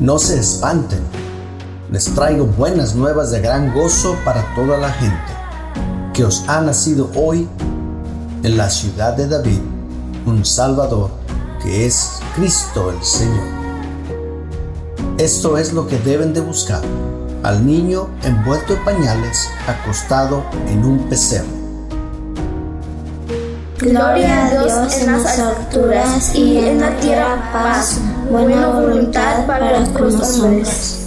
No se espanten. Les traigo buenas nuevas de gran gozo para toda la gente, que os ha nacido hoy en la ciudad de David un Salvador, que es Cristo el Señor. Esto es lo que deben de buscar, al niño envuelto en pañales, acostado en un pesebre. Gloria a Dios en las alturas y en la tierra paz, buena voluntad para los hombres.